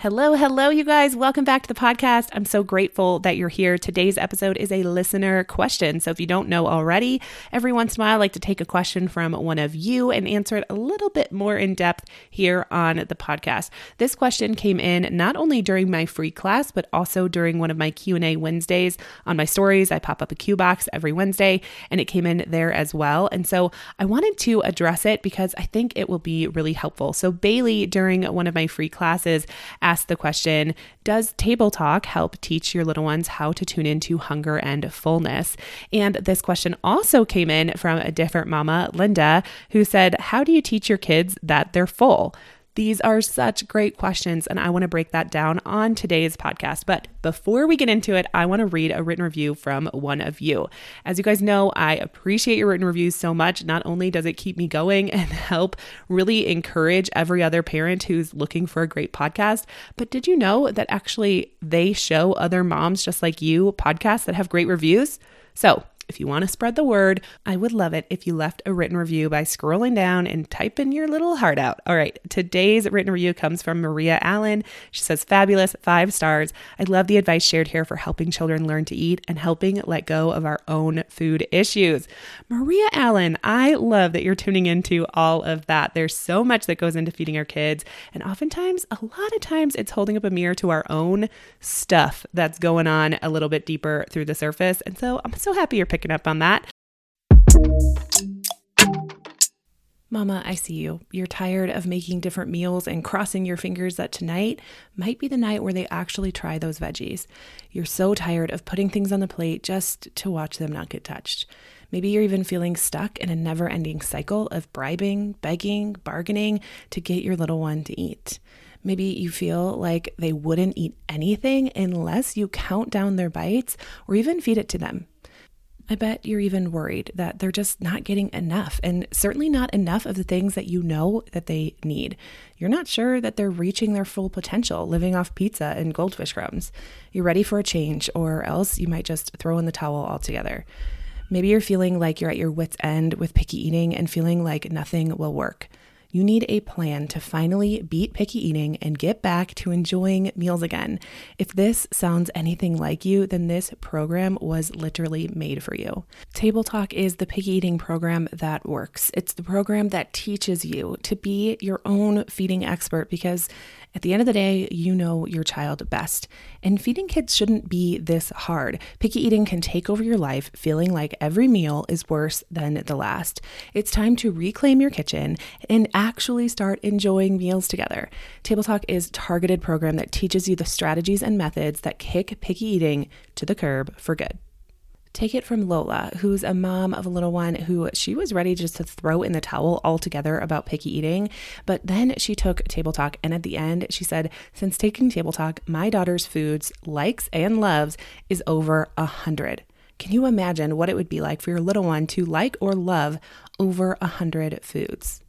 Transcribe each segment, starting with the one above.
Hello, hello, you guys. Welcome back to the podcast. I'm so grateful that you're here. Today's episode is a listener question. So, if you don't know already, every once in a while, I like to take a question from one of you and answer it a little bit more in depth here on the podcast. This question came in not only during my free class, but also during one of my Q&A Wednesdays on my stories. I pop up a Q box every Wednesday, and it came in there as well. And so, I wanted to address it because I think it will be really helpful. So, Bailey, during one of my free classes, asked the question Does table talk help teach your little ones how to tune into hunger and fullness? And this question also came in from a different mama, Linda, who said, How do you teach your kids that they're full? These are such great questions, and I want to break that down on today's podcast. But before we get into it, I want to read a written review from one of you. As you guys know, I appreciate your written reviews so much. Not only does it keep me going and help really encourage every other parent who's looking for a great podcast, but did you know that actually they show other moms just like you podcasts that have great reviews? So, if you want to spread the word, I would love it if you left a written review by scrolling down and typing your little heart out. All right, today's written review comes from Maria Allen. She says, Fabulous, five stars. I love the advice shared here for helping children learn to eat and helping let go of our own food issues. Maria Allen, I love that you're tuning into all of that. There's so much that goes into feeding our kids. And oftentimes, a lot of times, it's holding up a mirror to our own stuff that's going on a little bit deeper through the surface. And so I'm so happy you're picking picking up on that. Mama, I see you. You're tired of making different meals and crossing your fingers that tonight might be the night where they actually try those veggies. You're so tired of putting things on the plate just to watch them not get touched. Maybe you're even feeling stuck in a never ending cycle of bribing, begging, bargaining to get your little one to eat. Maybe you feel like they wouldn't eat anything unless you count down their bites or even feed it to them. I bet you're even worried that they're just not getting enough, and certainly not enough of the things that you know that they need. You're not sure that they're reaching their full potential living off pizza and goldfish crumbs. You're ready for a change, or else you might just throw in the towel altogether. Maybe you're feeling like you're at your wits' end with picky eating and feeling like nothing will work. You need a plan to finally beat picky eating and get back to enjoying meals again. If this sounds anything like you, then this program was literally made for you. Table Talk is the picky eating program that works. It's the program that teaches you to be your own feeding expert because at the end of the day, you know your child best. And feeding kids shouldn't be this hard. Picky eating can take over your life, feeling like every meal is worse than the last. It's time to reclaim your kitchen and actually start enjoying meals together. Table Talk is a targeted program that teaches you the strategies and methods that kick picky eating to the curb for good. Take it from Lola, who's a mom of a little one who she was ready just to throw in the towel altogether about picky eating. But then she took Table Talk, and at the end, she said, Since taking Table Talk, my daughter's foods, likes, and loves is over a hundred. Can you imagine what it would be like for your little one to like or love over a hundred foods?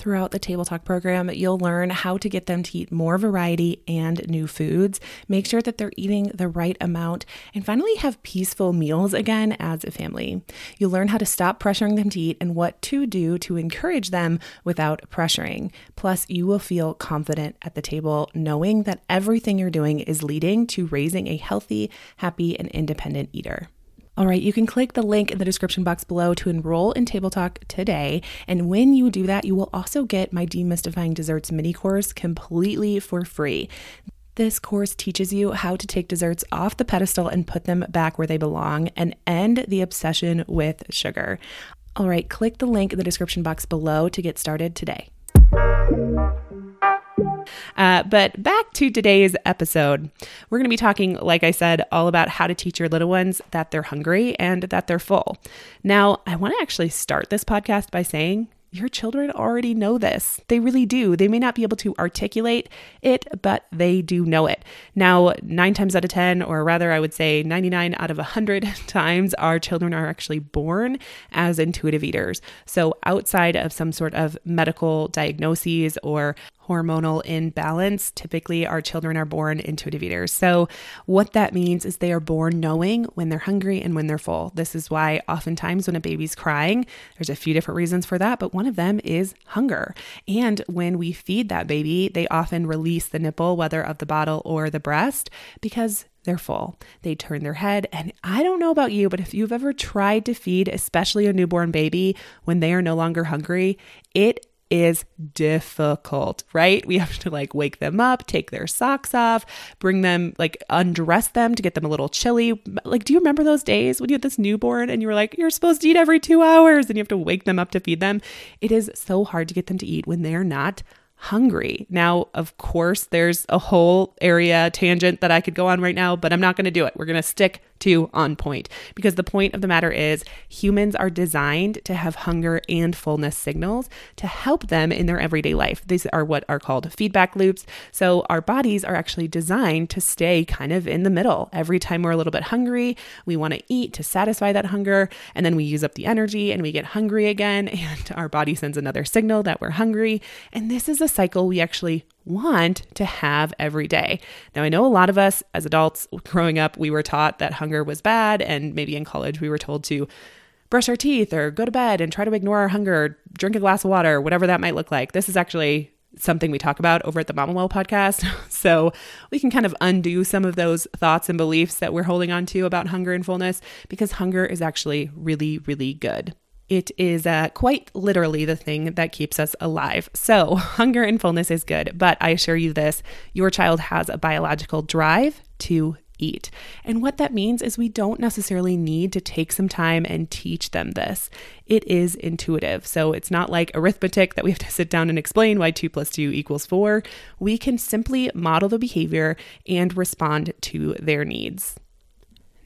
Throughout the Table Talk program, you'll learn how to get them to eat more variety and new foods, make sure that they're eating the right amount, and finally have peaceful meals again as a family. You'll learn how to stop pressuring them to eat and what to do to encourage them without pressuring. Plus, you will feel confident at the table knowing that everything you're doing is leading to raising a healthy, happy, and independent eater. All right, you can click the link in the description box below to enroll in Table Talk today. And when you do that, you will also get my Demystifying Desserts mini course completely for free. This course teaches you how to take desserts off the pedestal and put them back where they belong and end the obsession with sugar. All right, click the link in the description box below to get started today. Uh, but back to today's episode. We're going to be talking, like I said, all about how to teach your little ones that they're hungry and that they're full. Now, I want to actually start this podcast by saying your children already know this. They really do. They may not be able to articulate it, but they do know it. Now, nine times out of 10, or rather, I would say 99 out of 100 times, our children are actually born as intuitive eaters. So, outside of some sort of medical diagnoses or hormonal imbalance, typically our children are born intuitive eaters. So, what that means is they are born knowing when they're hungry and when they're full. This is why oftentimes when a baby's crying, there's a few different reasons for that, but one of them is hunger. And when we feed that baby, they often release the nipple, whether of the bottle or the breast, because they're full. They turn their head. And I don't know about you, but if you've ever tried to feed, especially a newborn baby, when they are no longer hungry, it is difficult, right? We have to like wake them up, take their socks off, bring them, like undress them to get them a little chilly. Like, do you remember those days when you had this newborn and you were like, you're supposed to eat every two hours and you have to wake them up to feed them? It is so hard to get them to eat when they're not hungry. Now, of course, there's a whole area tangent that I could go on right now, but I'm not going to do it. We're going to stick to on point because the point of the matter is humans are designed to have hunger and fullness signals to help them in their everyday life. These are what are called feedback loops. So our bodies are actually designed to stay kind of in the middle. Every time we're a little bit hungry, we want to eat to satisfy that hunger, and then we use up the energy and we get hungry again, and our body sends another signal that we're hungry. And this is a cycle we actually want to have every day. Now, I know a lot of us as adults growing up, we were taught that hunger was bad, and maybe in college we were told to brush our teeth or go to bed and try to ignore our hunger, drink a glass of water, whatever that might look like. This is actually something we talk about over at the Mama Well podcast. So we can kind of undo some of those thoughts and beliefs that we're holding on to about hunger and fullness because hunger is actually really, really good. It is uh, quite literally the thing that keeps us alive. So, hunger and fullness is good, but I assure you this your child has a biological drive to eat. And what that means is we don't necessarily need to take some time and teach them this. It is intuitive. So it's not like arithmetic that we have to sit down and explain why 2 plus 2 equals 4. We can simply model the behavior and respond to their needs.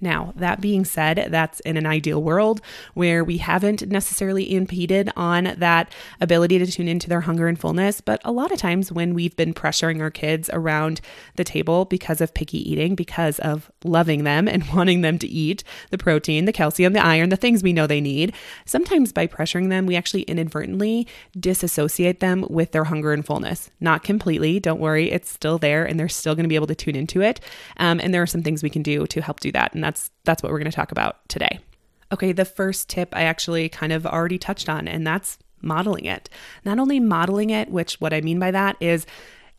Now, that being said, that's in an ideal world where we haven't necessarily impeded on that ability to tune into their hunger and fullness. But a lot of times when we've been pressuring our kids around the table because of picky eating, because of loving them and wanting them to eat the protein, the calcium, the iron, the things we know they need, sometimes by pressuring them, we actually inadvertently disassociate them with their hunger and fullness. Not completely, don't worry, it's still there and they're still going to be able to tune into it. Um, and there are some things we can do to help do that. And that's that's that's what we're going to talk about today. Okay, the first tip I actually kind of already touched on, and that's modeling it. Not only modeling it, which what I mean by that is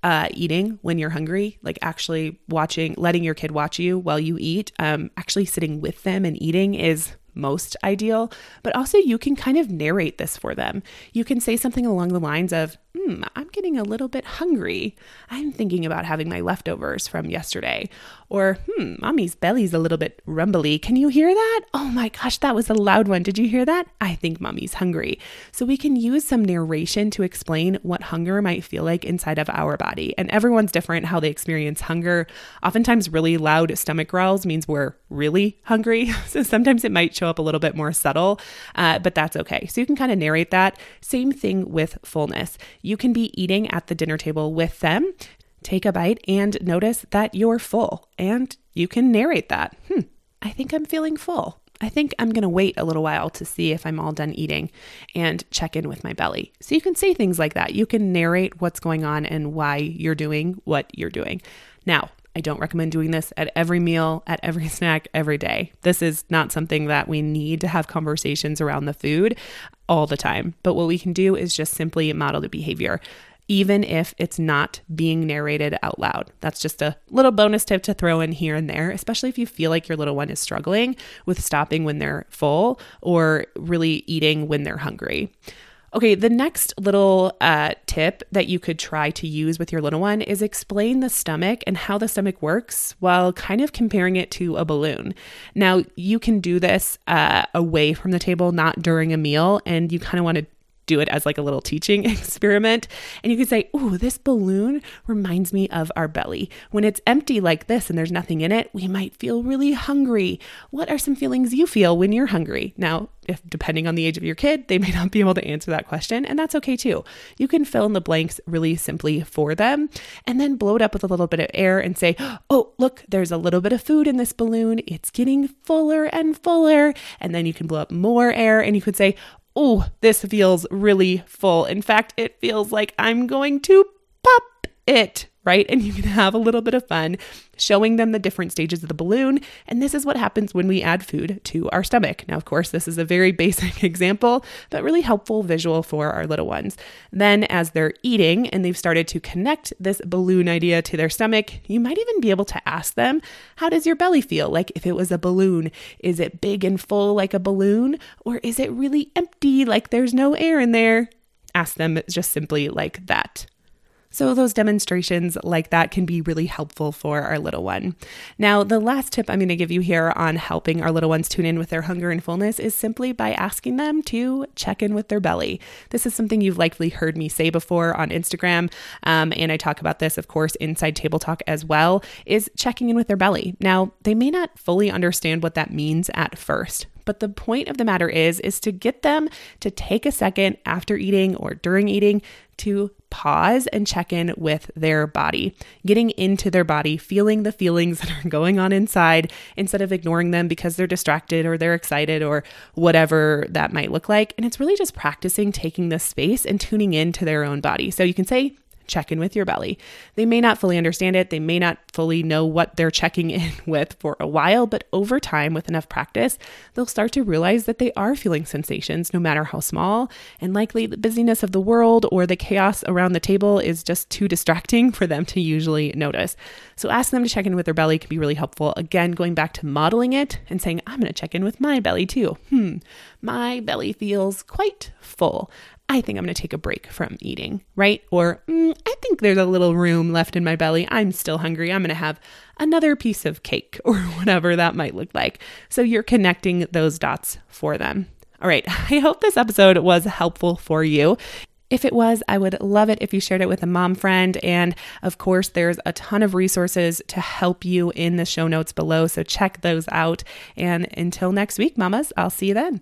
uh, eating when you're hungry, like actually watching, letting your kid watch you while you eat, um, actually sitting with them and eating is most ideal, but also you can kind of narrate this for them. You can say something along the lines of, hmm, I'm getting a little bit hungry. I'm thinking about having my leftovers from yesterday. Or, hmm, mommy's belly's a little bit rumbly. Can you hear that? Oh my gosh, that was a loud one. Did you hear that? I think mommy's hungry. So we can use some narration to explain what hunger might feel like inside of our body. And everyone's different how they experience hunger. Oftentimes, really loud stomach growls means we're really hungry. So sometimes it might show up a little bit more subtle, uh, but that's okay. So you can kind of narrate that. Same thing with fullness. You can be eating at the dinner table with them. Take a bite and notice that you're full, and you can narrate that. Hmm, I think I'm feeling full. I think I'm going to wait a little while to see if I'm all done eating and check in with my belly. So you can say things like that. You can narrate what's going on and why you're doing what you're doing. Now, I don't recommend doing this at every meal, at every snack, every day. This is not something that we need to have conversations around the food all the time. But what we can do is just simply model the behavior, even if it's not being narrated out loud. That's just a little bonus tip to throw in here and there, especially if you feel like your little one is struggling with stopping when they're full or really eating when they're hungry. Okay, the next little uh, tip that you could try to use with your little one is explain the stomach and how the stomach works while kind of comparing it to a balloon. Now, you can do this uh, away from the table, not during a meal, and you kind of want to do it as like a little teaching experiment. And you could say, Oh, this balloon reminds me of our belly. When it's empty like this and there's nothing in it, we might feel really hungry. What are some feelings you feel when you're hungry? Now, if depending on the age of your kid, they may not be able to answer that question, and that's okay too. You can fill in the blanks really simply for them and then blow it up with a little bit of air and say, Oh, look, there's a little bit of food in this balloon. It's getting fuller and fuller. And then you can blow up more air and you could say, oh, this feels really full. In fact, it feels like I'm going to pop it right? And you can have a little bit of fun showing them the different stages of the balloon. And this is what happens when we add food to our stomach. Now, of course, this is a very basic example, but really helpful visual for our little ones. Then, as they're eating and they've started to connect this balloon idea to their stomach, you might even be able to ask them, How does your belly feel? Like if it was a balloon, is it big and full like a balloon? Or is it really empty, like there's no air in there? Ask them just simply like that. So, those demonstrations like that can be really helpful for our little one. Now, the last tip I'm going to give you here on helping our little ones tune in with their hunger and fullness is simply by asking them to check in with their belly. This is something you've likely heard me say before on Instagram, um, and I talk about this, of course, inside Table Talk as well, is checking in with their belly. Now, they may not fully understand what that means at first, but the point of the matter is is to get them to take a second after eating or during eating to pause and check in with their body, getting into their body, feeling the feelings that are going on inside instead of ignoring them because they're distracted or they're excited or whatever that might look like. And it's really just practicing taking this space and tuning into their own body. So you can say, check in with your belly. They may not fully understand it, they may not fully know what they're checking in with for a while, but over time, with enough practice, they'll start to realize that they are feeling sensations, no matter how small. And likely the busyness of the world or the chaos around the table is just too distracting for them to usually notice. So, asking them to check in with their belly can be really helpful. Again, going back to modeling it and saying, I'm going to check in with my belly too. Hmm, my belly feels quite full. I think I'm going to take a break from eating, right? Or mm, I think there's a little room left in my belly. I'm still hungry. I'm going to have another piece of cake or whatever that might look like. So you're connecting those dots for them. All right. I hope this episode was helpful for you. If it was, I would love it if you shared it with a mom friend. And of course, there's a ton of resources to help you in the show notes below. So check those out. And until next week, mamas, I'll see you then.